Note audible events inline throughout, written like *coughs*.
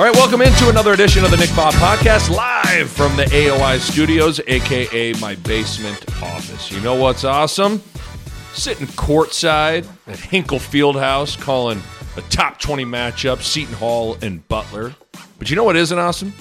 All right, welcome into another edition of the Nick Bob Podcast, live from the AOI studios, aka my basement office. You know what's awesome? Sitting courtside at Hinkle Fieldhouse, calling a top 20 matchup, Seton Hall and Butler. But you know what isn't awesome?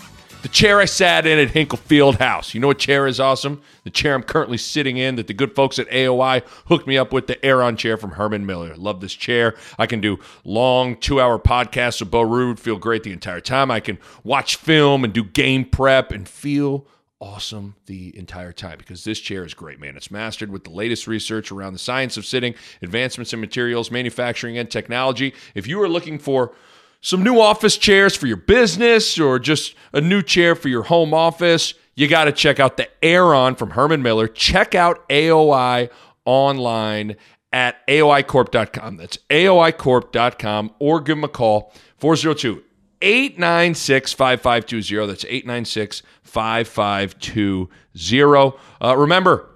The chair I sat in at Hinkle Field House. You know what chair is awesome? The chair I'm currently sitting in that the good folks at AOI hooked me up with, the Aeron chair from Herman Miller. Love this chair. I can do long two hour podcasts with Bo Ruud, feel great the entire time. I can watch film and do game prep and feel awesome the entire time because this chair is great, man. It's mastered with the latest research around the science of sitting, advancements in materials, manufacturing, and technology. If you are looking for some new office chairs for your business or just a new chair for your home office, you got to check out the Aeron from Herman Miller. Check out AOI online at aoicorp.com. That's aoicorp.com or give them a call 402 896 5520. That's 896 5520. Uh, remember,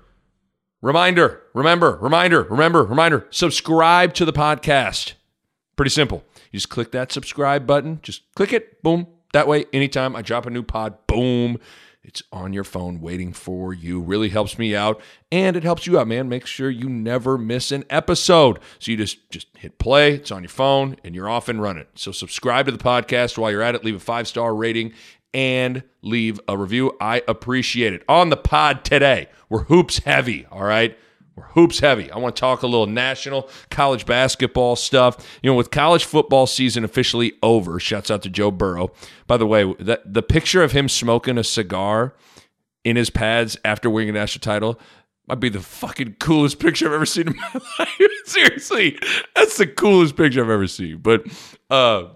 reminder, remember, reminder, remember, reminder, subscribe to the podcast. Pretty simple. You just click that subscribe button, just click it, boom. That way, anytime I drop a new pod, boom, it's on your phone waiting for you. Really helps me out and it helps you out, man. Make sure you never miss an episode. So you just just hit play, it's on your phone and you're off and running. So subscribe to the podcast while you're at it, leave a 5-star rating and leave a review. I appreciate it. On the pod today, we're hoops heavy, all right? We're hoops heavy. I want to talk a little national college basketball stuff. You know, with college football season officially over, shouts out to Joe Burrow. By the way, that the picture of him smoking a cigar in his pads after winning a national title might be the fucking coolest picture I've ever seen in *laughs* my life. Seriously, that's the coolest picture I've ever seen. But uh,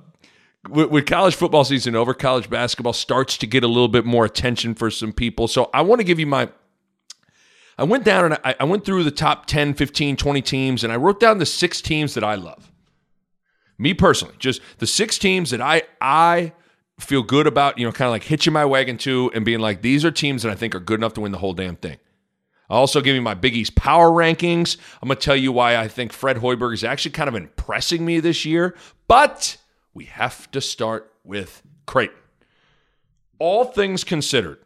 with, with college football season over, college basketball starts to get a little bit more attention for some people. So I want to give you my I went down and I, I went through the top 10, 15, 20 teams, and I wrote down the six teams that I love. Me personally, just the six teams that I I feel good about, you know, kind of like hitching my wagon to and being like, these are teams that I think are good enough to win the whole damn thing. I'll also give you my Big East power rankings. I'm going to tell you why I think Fred Hoiberg is actually kind of impressing me this year. But we have to start with Creighton. All things considered,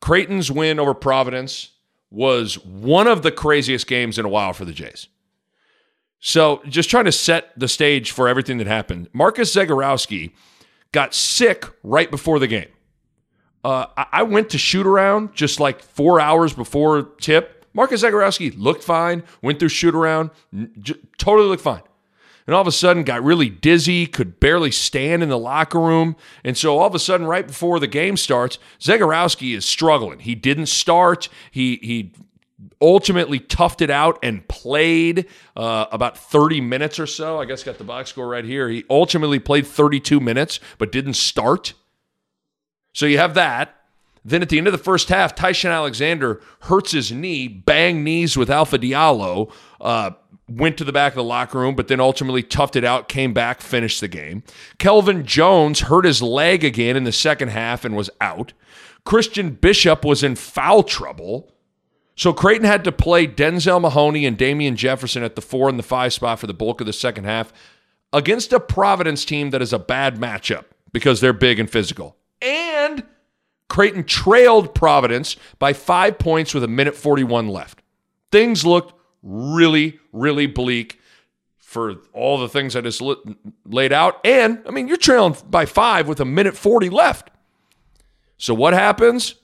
Creighton's win over Providence was one of the craziest games in a while for the Jays. So, just trying to set the stage for everything that happened. Marcus Zegarowski got sick right before the game. Uh, I went to shoot around just like four hours before tip. Marcus Zegarowski looked fine, went through shoot around, totally looked fine and all of a sudden got really dizzy, could barely stand in the locker room. And so all of a sudden, right before the game starts, Zegarowski is struggling. He didn't start. He he ultimately toughed it out and played uh, about 30 minutes or so. I guess got the box score right here. He ultimately played 32 minutes, but didn't start. So you have that. Then at the end of the first half, Ty-Shon Alexander hurts his knee, bang knees with Alpha Diallo. Uh, went to the back of the locker room, but then ultimately toughed it out, came back, finished the game. Kelvin Jones hurt his leg again in the second half and was out. Christian Bishop was in foul trouble. So Creighton had to play Denzel Mahoney and Damien Jefferson at the four and the five spot for the bulk of the second half against a Providence team that is a bad matchup because they're big and physical. And Creighton trailed Providence by five points with a minute 41 left. Things looked really, really bleak for all the things I just laid out. And, I mean, you're trailing by five with a minute 40 left. So what happens?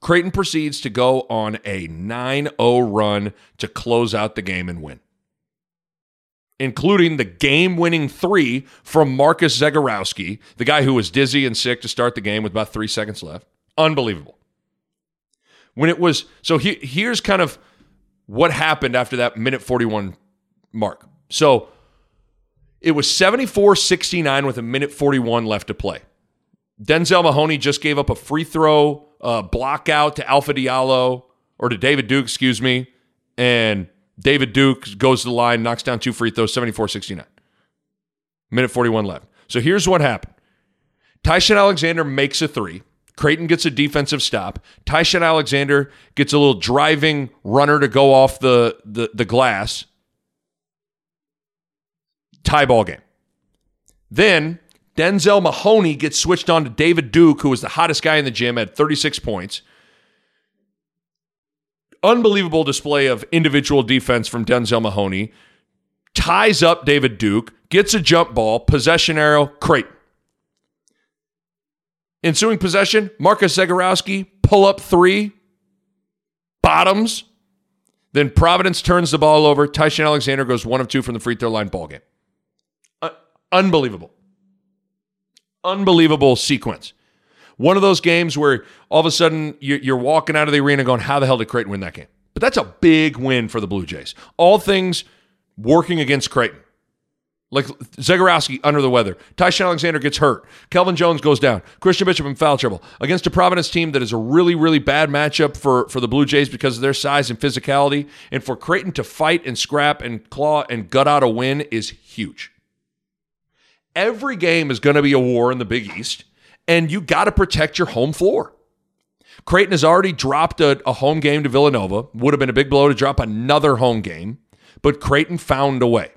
Creighton proceeds to go on a 9 0 run to close out the game and win, including the game winning three from Marcus Zegarowski, the guy who was dizzy and sick to start the game with about three seconds left. Unbelievable. When it was, so he, here's kind of what happened after that minute 41 mark. So it was 74 69 with a minute 41 left to play. Denzel Mahoney just gave up a free throw uh, block out to Alpha Diallo or to David Duke, excuse me. And David Duke goes to the line, knocks down two free throws, 74 69. Minute 41 left. So here's what happened Ty-Shon Alexander makes a three. Creighton gets a defensive stop. Ty-Shon Alexander gets a little driving runner to go off the, the, the glass. Tie ball game. Then Denzel Mahoney gets switched on to David Duke, who was the hottest guy in the gym at 36 points. Unbelievable display of individual defense from Denzel Mahoney. Ties up David Duke, gets a jump ball, possession arrow, Creighton. Ensuing possession, Marcus Zegarowski, pull up three, bottoms. Then Providence turns the ball over. Ty-Shon Alexander goes one of two from the free throw line ball game. Uh, unbelievable. Unbelievable sequence. One of those games where all of a sudden you're walking out of the arena going, How the hell did Creighton win that game? But that's a big win for the Blue Jays. All things working against Creighton. Like Zegarowski under the weather. Ty-Shon Alexander gets hurt. Kelvin Jones goes down. Christian Bishop in foul trouble. Against a Providence team that is a really, really bad matchup for, for the Blue Jays because of their size and physicality. And for Creighton to fight and scrap and claw and gut out a win is huge. Every game is going to be a war in the Big East, and you got to protect your home floor. Creighton has already dropped a, a home game to Villanova. Would have been a big blow to drop another home game, but Creighton found a way.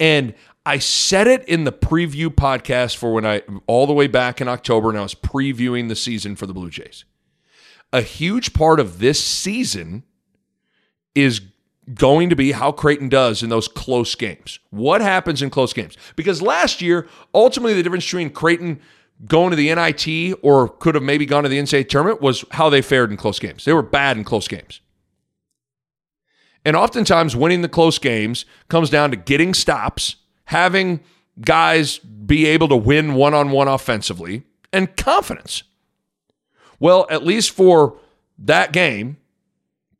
And I said it in the preview podcast for when I, all the way back in October, and I was previewing the season for the Blue Jays. A huge part of this season is going to be how Creighton does in those close games. What happens in close games? Because last year, ultimately, the difference between Creighton going to the NIT or could have maybe gone to the NCAA tournament was how they fared in close games. They were bad in close games. And oftentimes, winning the close games comes down to getting stops, having guys be able to win one on one offensively, and confidence. Well, at least for that game,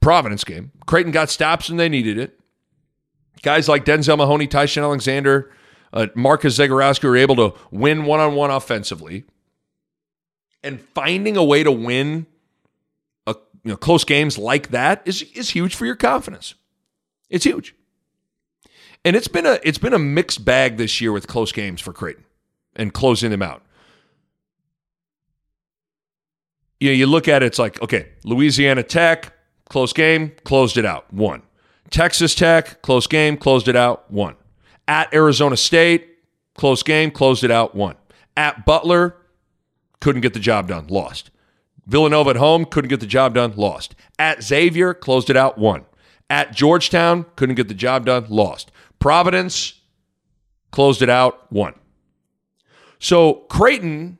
Providence game. Creighton got stops when they needed it. Guys like Denzel Mahoney, Ty-Shon Alexander, uh, Marcus Zegarowski were able to win one on one offensively. And finding a way to win you know, close games like that is, is huge for your confidence. It's huge. And it's been a it's been a mixed bag this year with close games for Creighton and closing them out. You know, you look at it, it's like, okay, Louisiana Tech, Close game, closed it out, one. Texas Tech, close game, closed it out, one. At Arizona State, close game, closed it out, one. At Butler, couldn't get the job done, lost. Villanova at home, couldn't get the job done, lost. At Xavier, closed it out, won. At Georgetown, couldn't get the job done, lost. Providence, closed it out, won. So Creighton,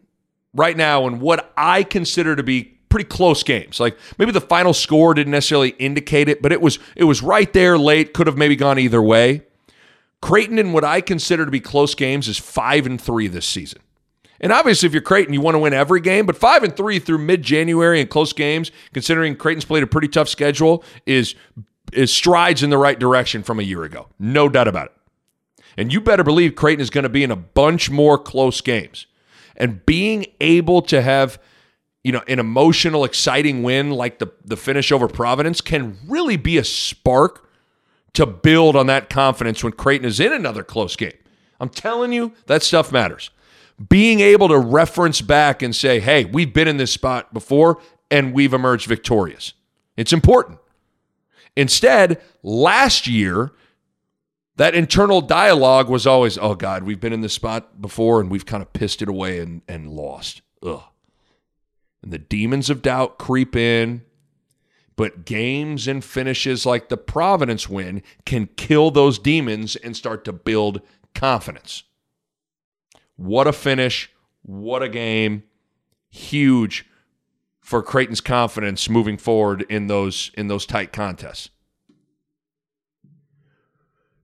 right now, in what I consider to be pretty close games. Like maybe the final score didn't necessarily indicate it, but it was it was right there late. Could have maybe gone either way. Creighton in what I consider to be close games is five and three this season. And obviously, if you're Creighton, you want to win every game. But five and three through mid-January in close games, considering Creighton's played a pretty tough schedule, is is strides in the right direction from a year ago. No doubt about it. And you better believe Creighton is going to be in a bunch more close games. And being able to have you know, an emotional, exciting win like the, the finish over Providence can really be a spark to build on that confidence when Creighton is in another close game. I'm telling you, that stuff matters. Being able to reference back and say, hey, we've been in this spot before and we've emerged victorious. It's important. Instead, last year, that internal dialogue was always, oh God, we've been in this spot before and we've kind of pissed it away and, and lost. Ugh and the demons of doubt creep in. But games and finishes like the Providence win can kill those demons and start to build confidence. What a finish. What a game. Huge for Creighton's confidence moving forward in those in those tight contests.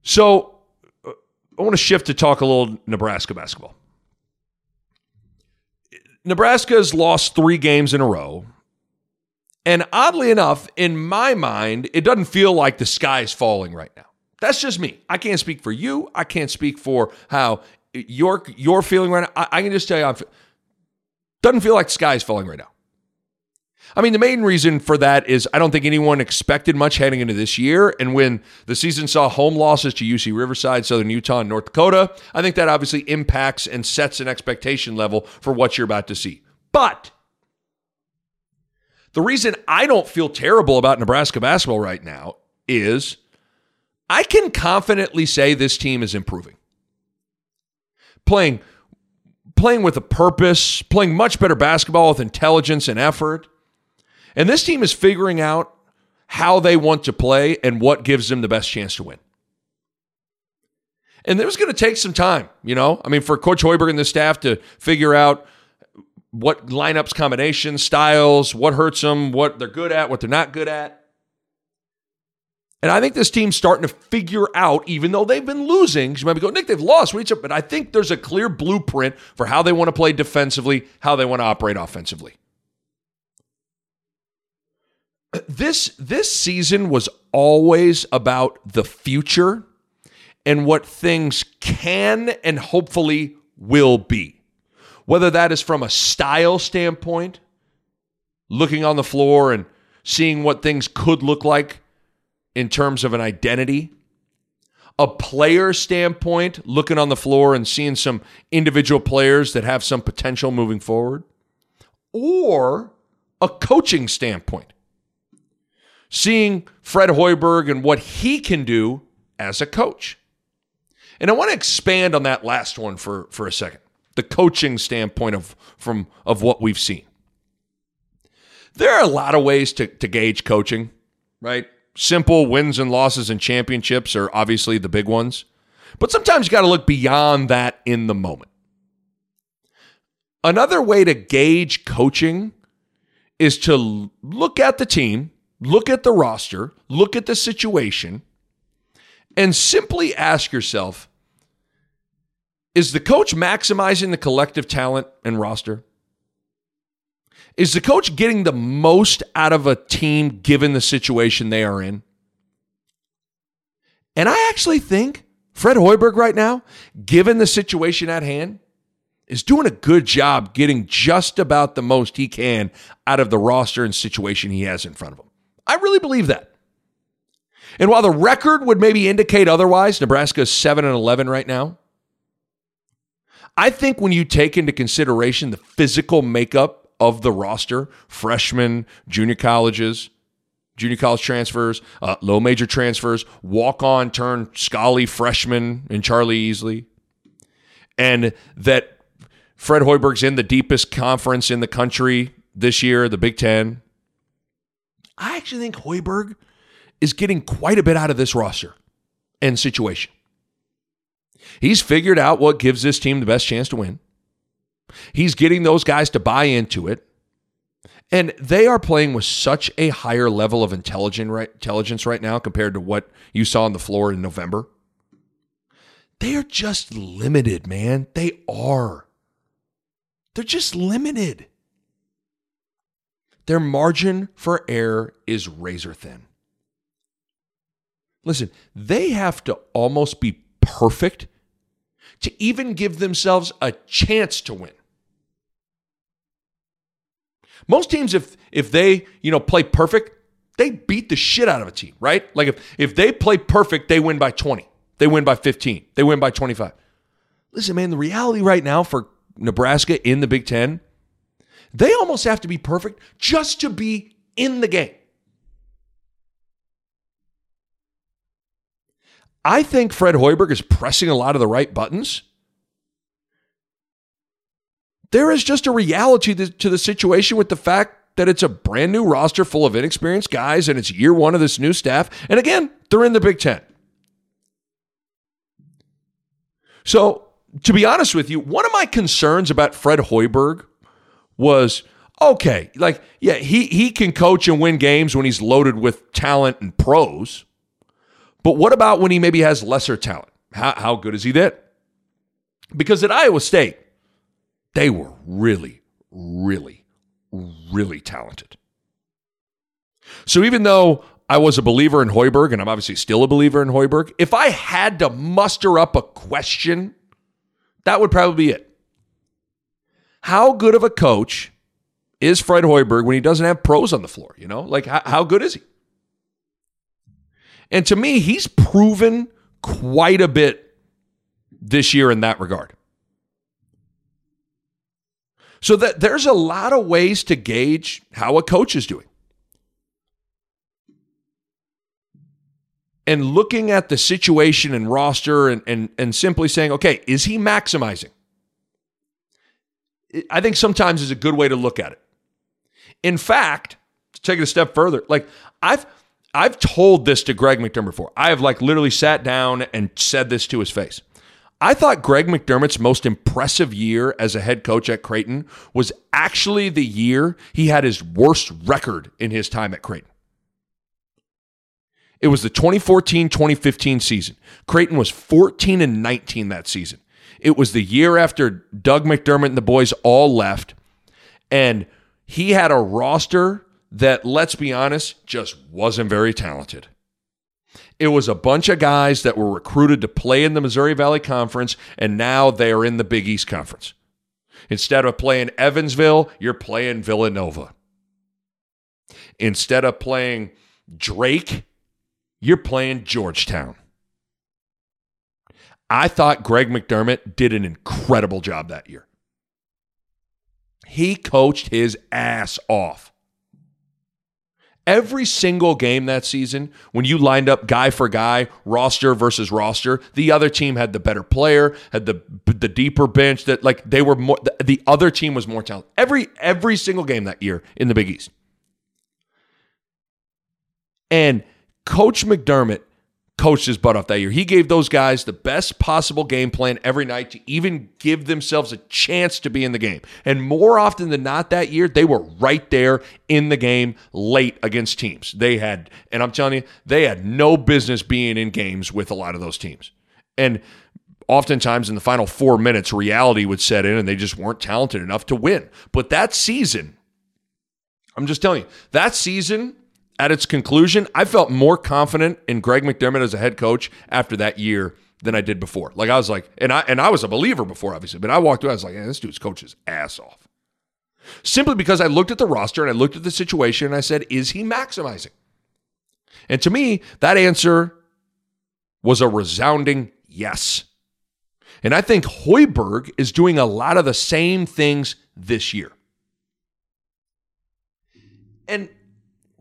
So uh, I want to shift to talk a little Nebraska basketball. Nebraska has lost three games in a row. And oddly enough, in my mind, it doesn't feel like the sky is falling right now. That's just me. I can't speak for you. I can't speak for how you're you're feeling right now. I, I can just tell you, I'm, doesn't feel like the sky is falling right now. I mean, the main reason for that is I don't think anyone expected much heading into this year. And when the season saw home losses to UC Riverside, Southern Utah, and North Dakota, I think that obviously impacts and sets an expectation level for what you're about to see. But the reason I don't feel terrible about Nebraska basketball right now is I can confidently say this team is improving. Playing playing with a purpose, playing much better basketball with intelligence and effort. And this team is figuring out how they want to play and what gives them the best chance to win. And it was going to take some time, you know? I mean, for Coach Hoiberg and the staff to figure out what lineups, combinations, styles, what hurts them, what they're good at, what they're not good at. And I think this team's starting to figure out, even though they've been losing, you might be going, Nick, they've lost. But I think there's a clear blueprint for how they want to play defensively, how they want to operate offensively. This this season was always about the future and what things can and hopefully will be. Whether that is from a style standpoint, looking on the floor and seeing what things could look like in terms of an identity, a player standpoint, looking on the floor and seeing some individual players that have some potential moving forward, or a coaching standpoint seeing Fred Hoiberg and what he can do as a coach. And I want to expand on that last one for, for a second. The coaching standpoint of from of what we've seen. There are a lot of ways to, to gauge coaching, right? Simple wins and losses and championships are obviously the big ones. But sometimes you got to look beyond that in the moment. Another way to gauge coaching is to look at the team look at the roster, look at the situation, and simply ask yourself is the coach maximizing the collective talent and roster? Is the coach getting the most out of a team given the situation they are in? And I actually think Fred Hoiberg right now, given the situation at hand, is doing a good job getting just about the most he can out of the roster and situation he has in front of him. I really believe that. And while the record would maybe indicate otherwise, Nebraska is 7 and 11 right now. I think when you take into consideration the physical makeup of the roster, freshmen, junior colleges, junior college transfers, uh, low major transfers, walk on turn Scully freshman and Charlie Easley, and that Fred Hoiberg's in the deepest conference in the country this year, the Big Ten. I actually think Hoiberg is getting quite a bit out of this roster and situation. He's figured out what gives this team the best chance to win. He's getting those guys to buy into it. And they are playing with such a higher level of intelligence right now compared to what you saw on the floor in November. They are just limited, man. They are. They're just limited. Their margin for error is razor thin. Listen, they have to almost be perfect to even give themselves a chance to win. Most teams, if if they you know play perfect, they beat the shit out of a team, right? Like if if they play perfect, they win by 20. They win by 15. They win by 25. Listen, man, the reality right now for Nebraska in the Big Ten they almost have to be perfect just to be in the game. I think Fred Hoiberg is pressing a lot of the right buttons. There is just a reality to the situation with the fact that it's a brand new roster full of inexperienced guys and it's year one of this new staff. And again, they're in the Big Ten. So, to be honest with you, one of my concerns about Fred Hoiberg was okay. Like, yeah, he he can coach and win games when he's loaded with talent and pros. But what about when he maybe has lesser talent? How how good is he then? Because at Iowa State, they were really, really, really talented. So even though I was a believer in Hoiberg, and I'm obviously still a believer in Hoiberg. If I had to muster up a question, that would probably be it. How good of a coach is Fred Hoiberg when he doesn't have pros on the floor? You know, like how, how good is he? And to me, he's proven quite a bit this year in that regard. So that there's a lot of ways to gauge how a coach is doing. And looking at the situation and roster and, and, and simply saying, okay, is he maximizing? I think sometimes is a good way to look at it. In fact, to take it a step further, like I've I've told this to Greg McDermott before. I have like literally sat down and said this to his face. I thought Greg McDermott's most impressive year as a head coach at Creighton was actually the year he had his worst record in his time at Creighton. It was the 2014 2015 season. Creighton was 14 and 19 that season. It was the year after Doug McDermott and the boys all left, and he had a roster that, let's be honest, just wasn't very talented. It was a bunch of guys that were recruited to play in the Missouri Valley Conference, and now they are in the Big East Conference. Instead of playing Evansville, you're playing Villanova. Instead of playing Drake, you're playing Georgetown. I thought Greg McDermott did an incredible job that year. He coached his ass off. Every single game that season, when you lined up guy for guy, roster versus roster, the other team had the better player, had the the deeper bench. That like they were more. The, the other team was more talented. Every every single game that year in the Big East. And Coach McDermott coached his butt off that year. He gave those guys the best possible game plan every night to even give themselves a chance to be in the game. And more often than not that year, they were right there in the game late against teams. They had, and I'm telling you, they had no business being in games with a lot of those teams. And oftentimes in the final four minutes, reality would set in and they just weren't talented enough to win. But that season, I'm just telling you, that season at its conclusion, I felt more confident in Greg McDermott as a head coach after that year than I did before. Like I was like, and I and I was a believer before, obviously, but I walked away, I was like, this dude's coach ass off. Simply because I looked at the roster and I looked at the situation and I said, is he maximizing? And to me, that answer was a resounding yes. And I think Hoiberg is doing a lot of the same things this year. And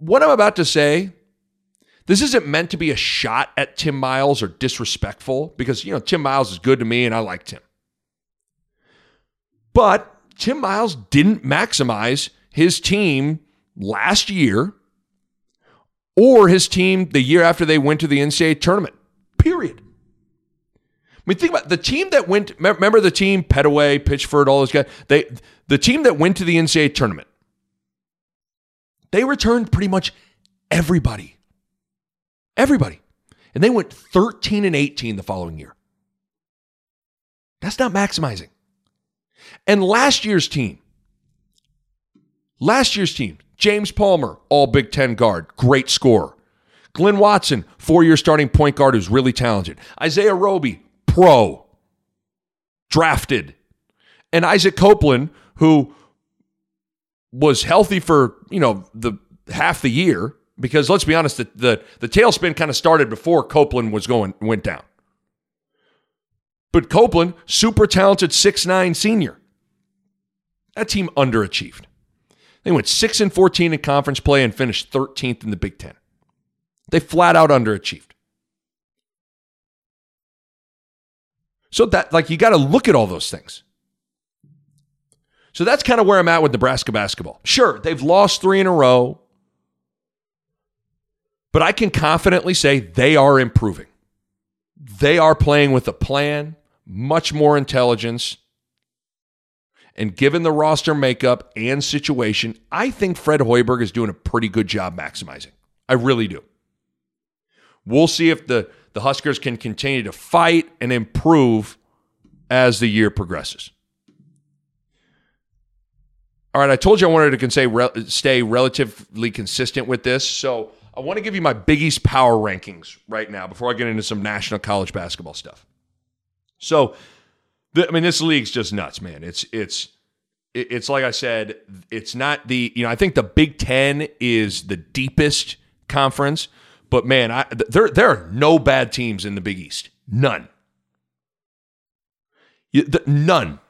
what I'm about to say, this isn't meant to be a shot at Tim Miles or disrespectful because, you know, Tim Miles is good to me and I liked him. But Tim Miles didn't maximize his team last year or his team the year after they went to the NCAA tournament. Period. I mean, think about it. the team that went. Remember the team, Pettaway, Pitchford, all those guys. They the team that went to the NCAA tournament. They returned pretty much everybody. Everybody. And they went 13 and 18 the following year. That's not maximizing. And last year's team, last year's team, James Palmer, all Big Ten guard, great scorer. Glynn Watson, four year starting point guard who's really talented. Isaiah Roby, pro, drafted. And Isaac Copeland, who was healthy for, you know, the half the year because let's be honest, the the, the tailspin kind of started before Copeland was going went down. But Copeland, super talented six nine senior. That team underachieved. They went 6 and 14 in conference play and finished 13th in the Big 10. They flat out underachieved. So that like you got to look at all those things. So that's kind of where I'm at with Nebraska basketball. Sure, they've lost three in a row, but I can confidently say they are improving. They are playing with a plan, much more intelligence. And given the roster makeup and situation, I think Fred Hoiberg is doing a pretty good job maximizing. I really do. We'll see if the, the Huskers can continue to fight and improve as the year progresses. All right, I told you I wanted to stay, stay relatively consistent with this. So I want to give you my Big East power rankings right now before I get into some national college basketball stuff. So, the, I mean, this league's just nuts, man. It's it's it's like I said, it's not the you know I think the Big Ten is the deepest conference, but man, I, there there are no bad teams in the Big East, none, none.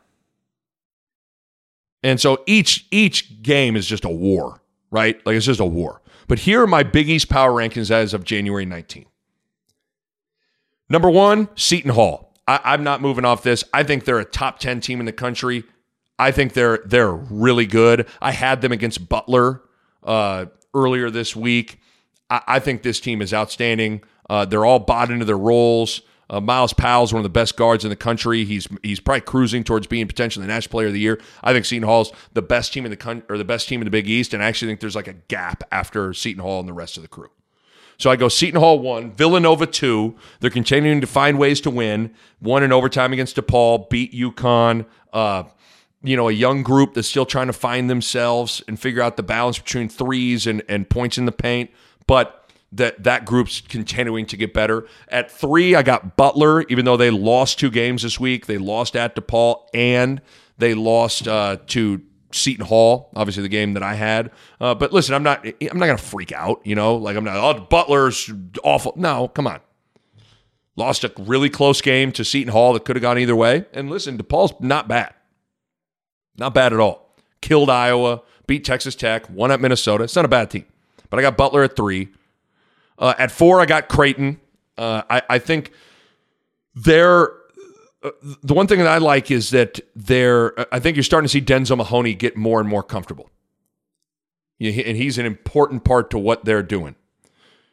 And so each each game is just a war, right? Like it's just a war. But here are my Big East power rankings as of January 19. Number one, Seton Hall. I, am not moving off this. I think they're a top 10 team in the country. I think they're they're really good. I had them against Butler uh, earlier this week. I, I, think this team is outstanding. Uh, they're all bought into their roles. Uh, Myles Powell's one of the best guards in the country. He's he's probably cruising towards being potentially the National Player of the Year. I think Seton Hall's the best team in the country or the best team in the Big East, and I actually think there's like a gap after Seton Hall and the rest of the crew. So I go Seton Hall one, Villanova two. They're continuing to find ways to win. One in overtime against DePaul, beat UConn. Uh, you know, a young group that's still trying to find themselves and figure out the balance between threes and, and points in the paint. But that that group's continuing to get better. At three, I got Butler, even though they lost two games this week. They lost at DePaul and they lost uh, to Seton Hall, obviously the game that I had. Uh, but listen, I'm not I'm not gonna freak out, you know, like I'm not oh Butler's awful. No, come on. Lost a really close game to Seton Hall that could have gone either way. And listen, DePaul's not bad. Not bad at all. Killed Iowa, beat Texas Tech, won at Minnesota. It's not a bad team. But I got Butler at three. Uh, at four, I got Creighton. Uh, I, I, think they're uh, the one thing that I like is that they're. Uh, I think you're starting to see Denzel Mahoney get more and more comfortable, and he's an important part to what they're doing.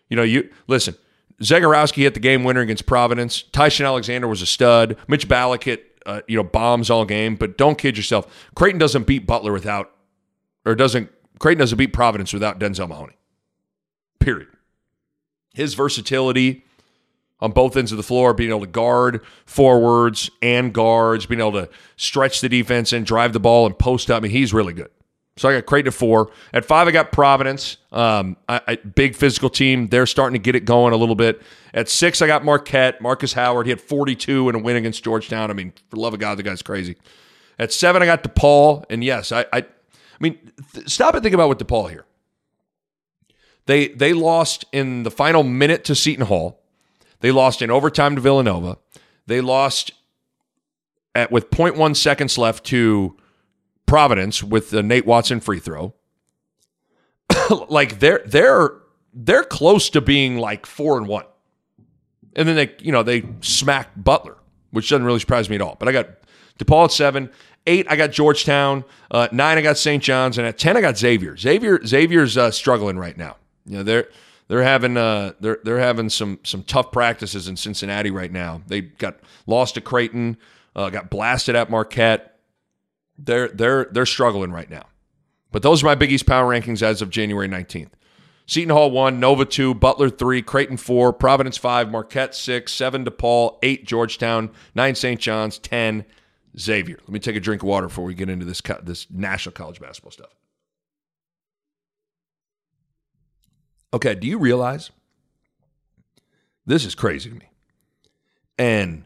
You know, you listen. Zegarowski hit the game winner against Providence. Ty-Shon Alexander was a stud. Mitch Ballock hit uh, you know bombs all game, but don't kid yourself. Creighton doesn't beat Butler without, or doesn't Creighton doesn't beat Providence without Denzel Mahoney. Period his versatility on both ends of the floor, being able to guard forwards and guards, being able to stretch the defense and drive the ball and post up. I mean, he's really good. So I got Creighton at four. At five, I got Providence. Um, I, I, big physical team. They're starting to get it going a little bit. At six, I got Marquette. Marcus Howard. He had 42 in a win against Georgetown. I mean, for love of God, the guy's crazy. At seven, I got DePaul. And yes, I, I, I mean, th- stop and think about what DePaul here. They they lost in the final minute to Seton Hall. They lost in overtime to Villanova. They lost at with 0.1 seconds left to Providence with the Nate Watson free throw. *coughs* like they're they're they're close to being like four and one. And then they, you know, they smacked Butler, which doesn't really surprise me at all. But I got DePaul at seven. Eight, I got Georgetown. Uh, nine, I got St. John's, and at ten, I got Xavier. Xavier Xavier's uh, struggling right now. You know, they're they're having uh they're they're having some some tough practices in Cincinnati right now. They got lost to Creighton, uh, got blasted at Marquette. They're they're they're struggling right now. But those are my Big East power rankings as of January 19th. Seton Hall 1, Nova 2, Butler 3, Creighton 4, Providence 5, Marquette 6, 7 DePaul, 8 Georgetown, 9 St. John's, 10 Xavier. Let me take a drink of water before we get into this this national college basketball stuff. Okay, do you realize this is crazy to me? And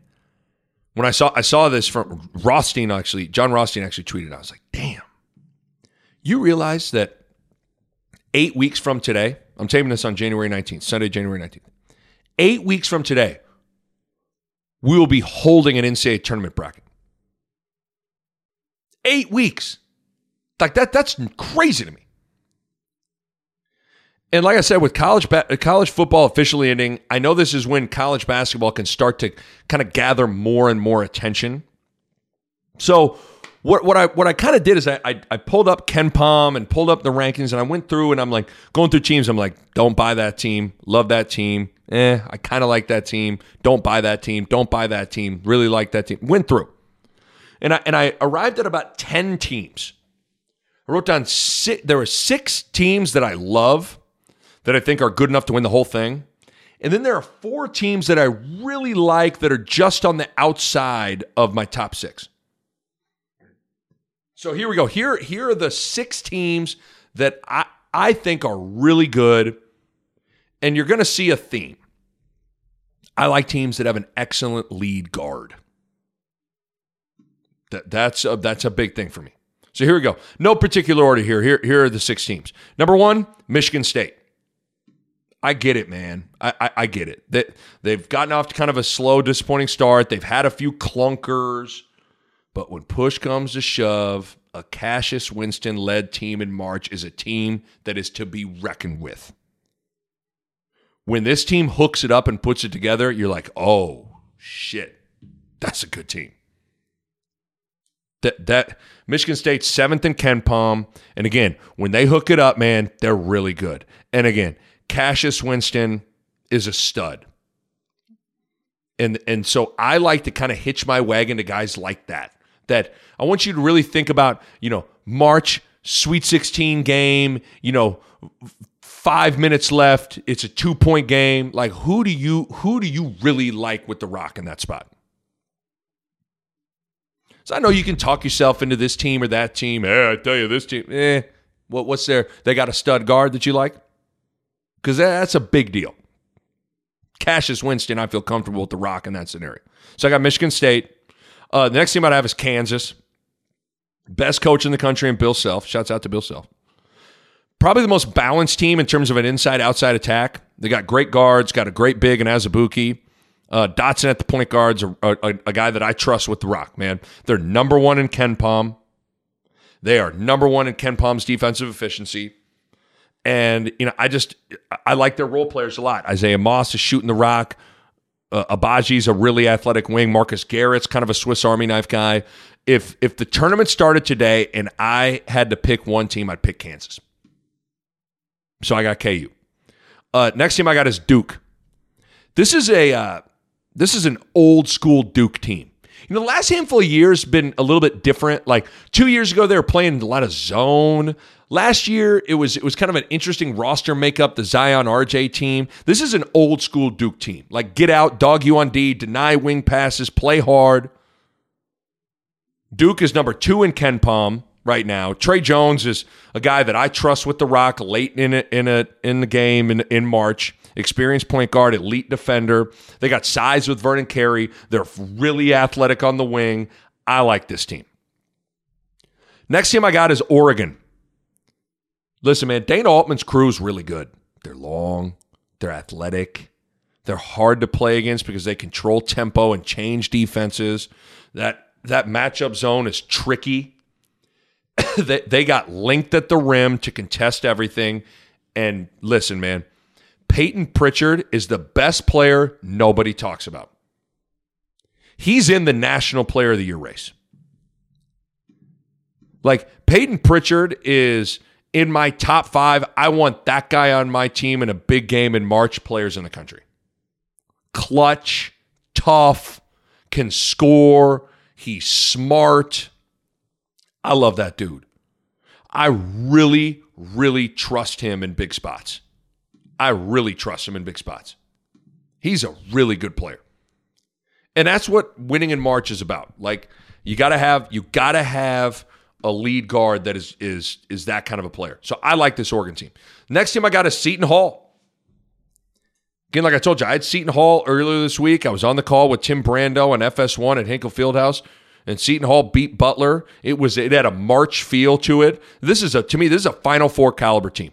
when I saw I saw this from Rothstein actually, Jon Rothstein actually tweeted, I was like, damn. You realize that eight weeks from today, I'm taping this on January 19th, Sunday, January 19th. Eight weeks from today, we will be holding an NCAA tournament bracket. Eight weeks. Like that, that's crazy to me. And like I said, with college ba- college football officially ending, I know this is when college basketball can start to kind of gather more and more attention. So what what I what I kind of did is I, I, I pulled up KenPom and pulled up the rankings and I went through and I'm like going through teams. I'm like, don't buy that team, love that team. Eh, I kind of like that team. Don't buy that team. Don't buy that team. Really like that team. Went through, and I and I arrived at about ten teams. I wrote down six. There were six teams that I love that I think are good enough to win the whole thing. And then there are four teams that I really like that are just on the outside of my top six. So here we go. Here, here are the six teams that I, I think are really good And you're going to see a theme. I like teams that have an excellent lead guard. That, that's, a, that's a big thing for me. So here we go. No particular order here. Here, here are the six teams. Number one, Michigan State. I get it, man. I, I, I get it. That they've gotten off to kind of a slow, disappointing start. They've had a few clunkers, but when push comes to shove, a Cassius Winston led team in March is a team that is to be reckoned with. When this team hooks it up and puts it together, you're like, oh shit, that's a good team. That that Michigan State seventh in Palm, and again, when they hook it up, man, they're really good. And again, Cassius Winston is a stud. And and so I like to kind of hitch my wagon to guys like that. That I want you to really think about, you know, March Sweet 16 game, you know, 5 minutes left, it's a 2-point game. Like who do you who do you really like with the rock in that spot? So I know you can talk yourself into this team or that team. Eh, I tell you, this team, eh. What, what's there? They got a stud guard that you like? Because that's a big deal. Cassius Winston, I feel comfortable with the rock in that scenario. So I got Michigan State. Uh, the next team I'd have is Kansas. Best coach in the country, and Bill Self. Shouts out to Bill Self. Probably the most balanced team in terms of an inside outside attack. They got great guards, got a great big and Azubuike. Uh, Dotson at the point guards, a, a, a, guy that I trust with the rock, man. They're number one in KenPom. They are number one in KenPom's defensive efficiency. And, you know, I just, I like their role players a lot. Isaiah Moss is shooting the rock. Uh, Agbaji's a really athletic wing. Marcus Garrett's kind of a Swiss Army knife guy. If if the tournament started today and I had to pick one team, I'd pick Kansas. So I got KU. Uh, next team I got is Duke. This is a uh, this is an old school Duke team. You know, the last handful of years been a little bit different. Like two years ago, they were playing a lot of zone. Last year, it was it was kind of an interesting roster makeup. The Zion RJ team. This is an old school Duke team. Like get out, dog you on D, deny wing passes, play hard. Duke is number two in KenPom right now. Tre Jones is a guy that I trust with the rock late in it in a in the game in in March. Experienced point guard, elite defender. They got size with Vernon Carey. They're really athletic on the wing. I like this team. Next team I got is Oregon. Listen, man, Dana Altman's crew is really good. They're long, they're athletic, they're hard to play against because they control tempo and change defenses. That that matchup zone is tricky. *coughs* they, they got linked at the rim to contest everything. And listen, man, Payton Pritchard is the best player nobody talks about. He's in the National Player of the Year race. Like Payton Pritchard is in my top five. I want that guy on my team in a big game in March, players in the country. Clutch, tough, can score. He's smart. I love that dude. I really, really trust him in big spots. I really trust him in big spots. He's a really good player. And that's what winning in March is about. Like you got to have you got to have a lead guard that is is is that kind of a player. So I like this Oregon team. Next team I got is Seton Hall. Again, like I told you, I had Seton Hall earlier this week. I was on the call with Tim Brando and FS1 at Hinkle Fieldhouse, and Seton Hall beat Butler. It was it had a March feel to it. This is a to me this is a Final Four caliber team.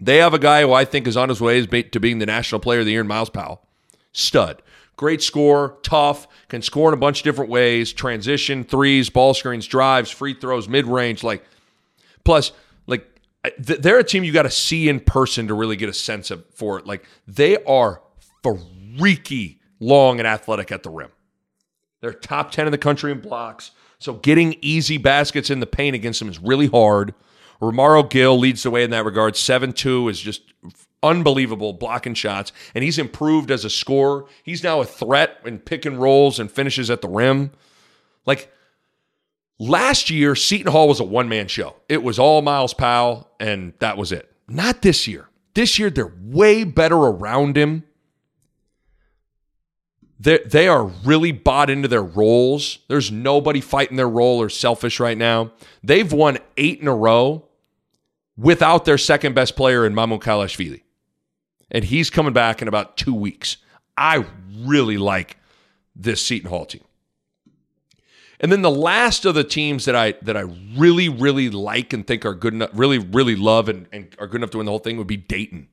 They have a guy who I think is on his way to being the National Player of the Year, in Myles Powell, stud. Great score, tough, can score in a bunch of different ways transition, threes, ball screens, drives, free throws, mid range. Like, plus, like, they're a team you got to see in person to really get a sense of for it. Like, they are freaky long and athletic at the rim. They're top 10 in the country in blocks. So getting easy baskets in the paint against them is really hard. Romaro Gill leads the way in that regard. 7 2 is just unbelievable blocking shots, and he's improved as a scorer. He's now a threat in pick and rolls and finishes at the rim. Like last year, Seton Hall was a one man show. It was all Myles Powell, and that was it. Not this year. This year, they're way better around him. They, they are really bought into their roles. There's nobody fighting their role or selfish right now. They've won eight in a row without their second best player in Mamukelashvili. and he's coming back in about two weeks. I really like this Seton Hall team. And then the last of the teams that I that I really really like and think are good enough, really really love and, and are good enough to win the whole thing would be Dayton.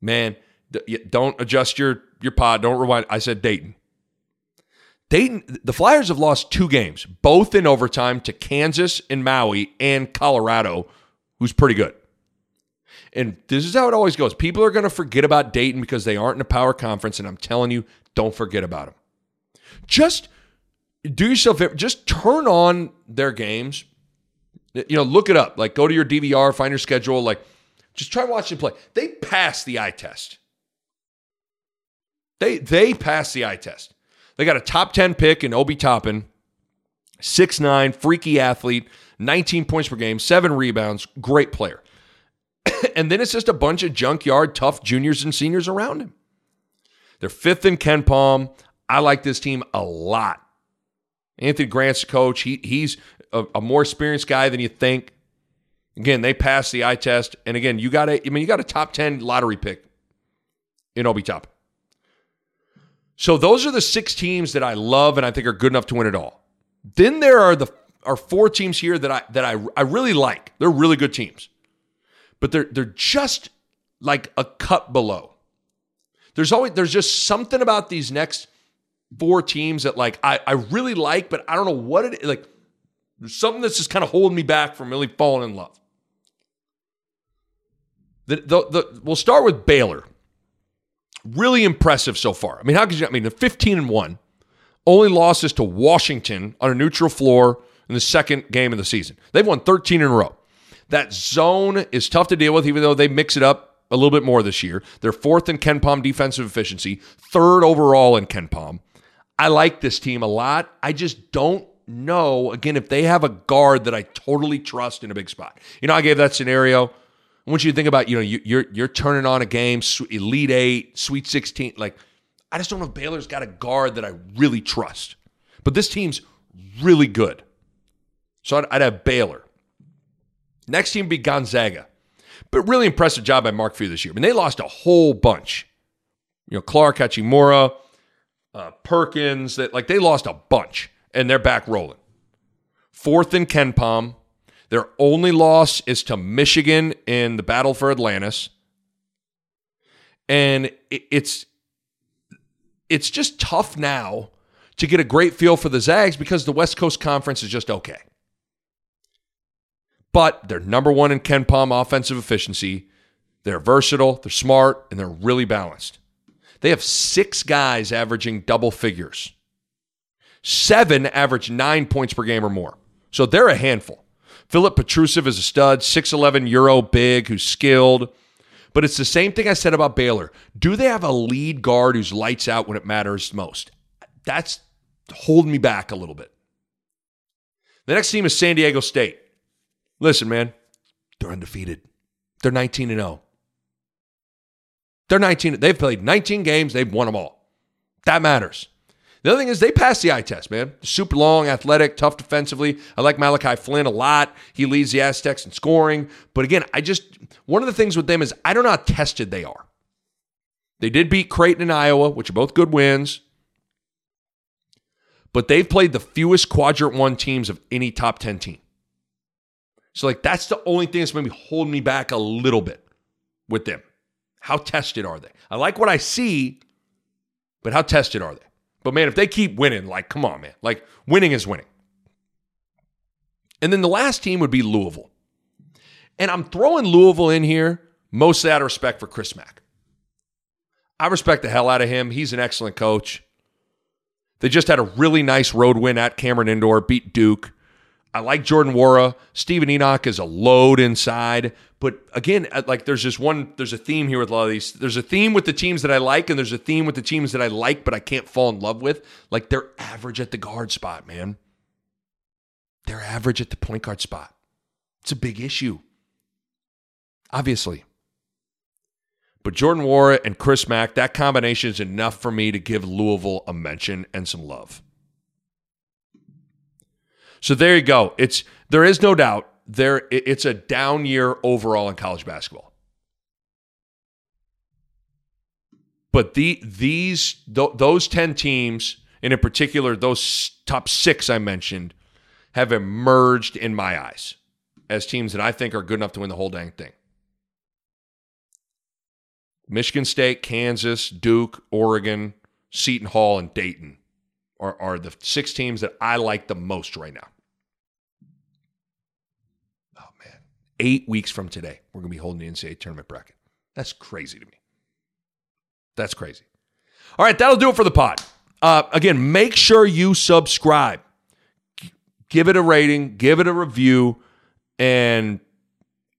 Man, don't adjust your your pod. Don't rewind. I said Dayton. Dayton. The Flyers have lost two games, both in overtime to Kansas and Maui and Colorado, who's pretty good. And this is how it always goes. People are going to forget about Dayton because they aren't in a power conference, and I'm telling you, don't forget about them. Just do yourself just turn on their games. You know, look it up. Like go to your DVR, find your schedule. Like just try watching play. They pass the eye test. They they pass the eye test. They got a top 10 pick in Obi Toppin, 6'9, freaky athlete, 19 points per game, seven rebounds, great player. *coughs* and then it's just a bunch of junkyard, tough juniors and seniors around him. They're fifth in KenPom. I like this team a lot. Anthony Grant's coach. He he's a, a, more experienced guy than you think. Again, they passed the eye test, and again, you got a I mean, you got a top ten lottery pick in Obi Top. So those are the six teams that I love and I think are good enough to win it all. Then there are the are four teams here that I that I I really like. They're really good teams, but they're they're just like a cut below. There's always there's just something about these next four teams that like I, I really like, but I don't know what it is. Like there's something that's just kind of holding me back from really falling in love. The, the, the, we'll start with Baylor. Really impressive so far. I mean, how could you? I mean, the 15 and one, only losses to Washington on a neutral floor in the second game of the season. They've won 13 in a row. That zone is tough to deal with, even though they mix it up a little bit more this year. They're fourth in KenPom defensive efficiency, third overall in KenPom. I like this team a lot. I just don't know, again, if they have a guard that I totally trust in a big spot. You know, I gave that scenario. I want you to think about, you know, you, you're you're turning on a game, Elite Eight, Sweet 16. Like, I just don't know if Baylor's got a guard that I really trust. But this team's really good. So I'd, I'd have Baylor. Next team would be Gonzaga. But really impressive job by Mark Few this year. I mean, they lost a whole bunch. You know, Clarke Hachimura, uh, Perkins, that like they lost a bunch and they're back rolling. Fourth in KenPom. Their only loss is to Michigan in the battle for Atlantis. And it's it's just tough now to get a great feel for the Zags because the West Coast Conference is just okay. But they're number one in KenPom offensive efficiency. They're versatile, they're smart, and they're really balanced. They have six guys averaging double figures. Seven average nine points per game or more. So they're a handful. Filip Petrusev is a stud, 6'11 Euro big, who's skilled. But it's the same thing I said about Baylor. Do they have a lead guard who's lights out when it matters most? That's holding me back a little bit. The next team is San Diego State. Listen, man, they're undefeated. They're 19 and 0. They're 19. They've played 19 games. They've won them all. That matters. The other thing is they pass the eye test, man. Super long, athletic, tough defensively. I like Malachi Flynn a lot. He leads the Aztecs in scoring. But again, I just one of the things with them is I don't know how tested they are. They did beat Creighton and Iowa, which are both good wins. But they've played the fewest quadrant one teams of any top 10 team. So, like, that's the only thing that's maybe holding me back a little bit with them. How tested are they? I like what I see, but how tested are they? But man, if they keep winning, like, come on, man. Like, winning is winning. And then the last team would be Louisville. And I'm throwing Louisville in here mostly out of respect for Chris Mack. I respect the hell out of him. He's an excellent coach. They just had a really nice road win at Cameron Indoor, beat Duke. I like Jordan Nwora. Steven Enoch is a load inside. But again, uh, like there's just one, there's a theme here with a lot of these. There's a theme with the teams that I like, and there's a theme with the teams that I like, but I can't fall in love with. Like they're average at the guard spot, man. They're average at the point guard spot. It's a big issue. Obviously. But Jordan Nwora and Chris Mack, that combination is enough for me to give Louisville a mention and some love. So there you go. It's there is no doubt there it's a down year overall in college basketball. But the these th- those 10 teams, and in particular those top 6 I mentioned have emerged in my eyes as teams that I think are good enough to win the whole dang thing. Michigan State, Kansas, Duke, Oregon, Seton Hall, and Dayton are, are the six teams that I like the most right now. Oh, man. Eight weeks from today, we're going to be holding the NCAA tournament bracket. That's crazy to me. That's crazy. All right, that'll do it for the pod. Uh, again, make sure you subscribe. Give it a rating, give it a review, and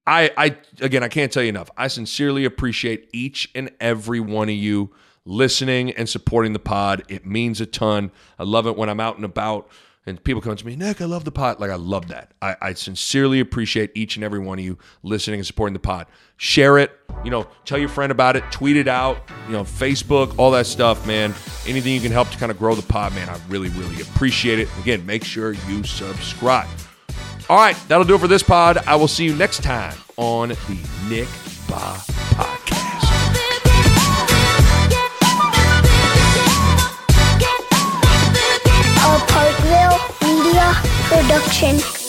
I, I again, I can't tell you enough. I sincerely appreciate each and every one of you listening and supporting the pod. It means a ton. I love it when I'm out and about and people come to me, Nick, I love the pod. Like, I love that. I, I sincerely appreciate each and every one of you listening and supporting the pod. Share it, you know, tell your friend about it, tweet it out, you know, Facebook, all that stuff, man. Anything you can help to kind of grow the pod, man, I really, really appreciate it. Again, make sure you subscribe. All right, that'll do it for this pod. I will see you next time on the Nick Bahe Podcast. Production.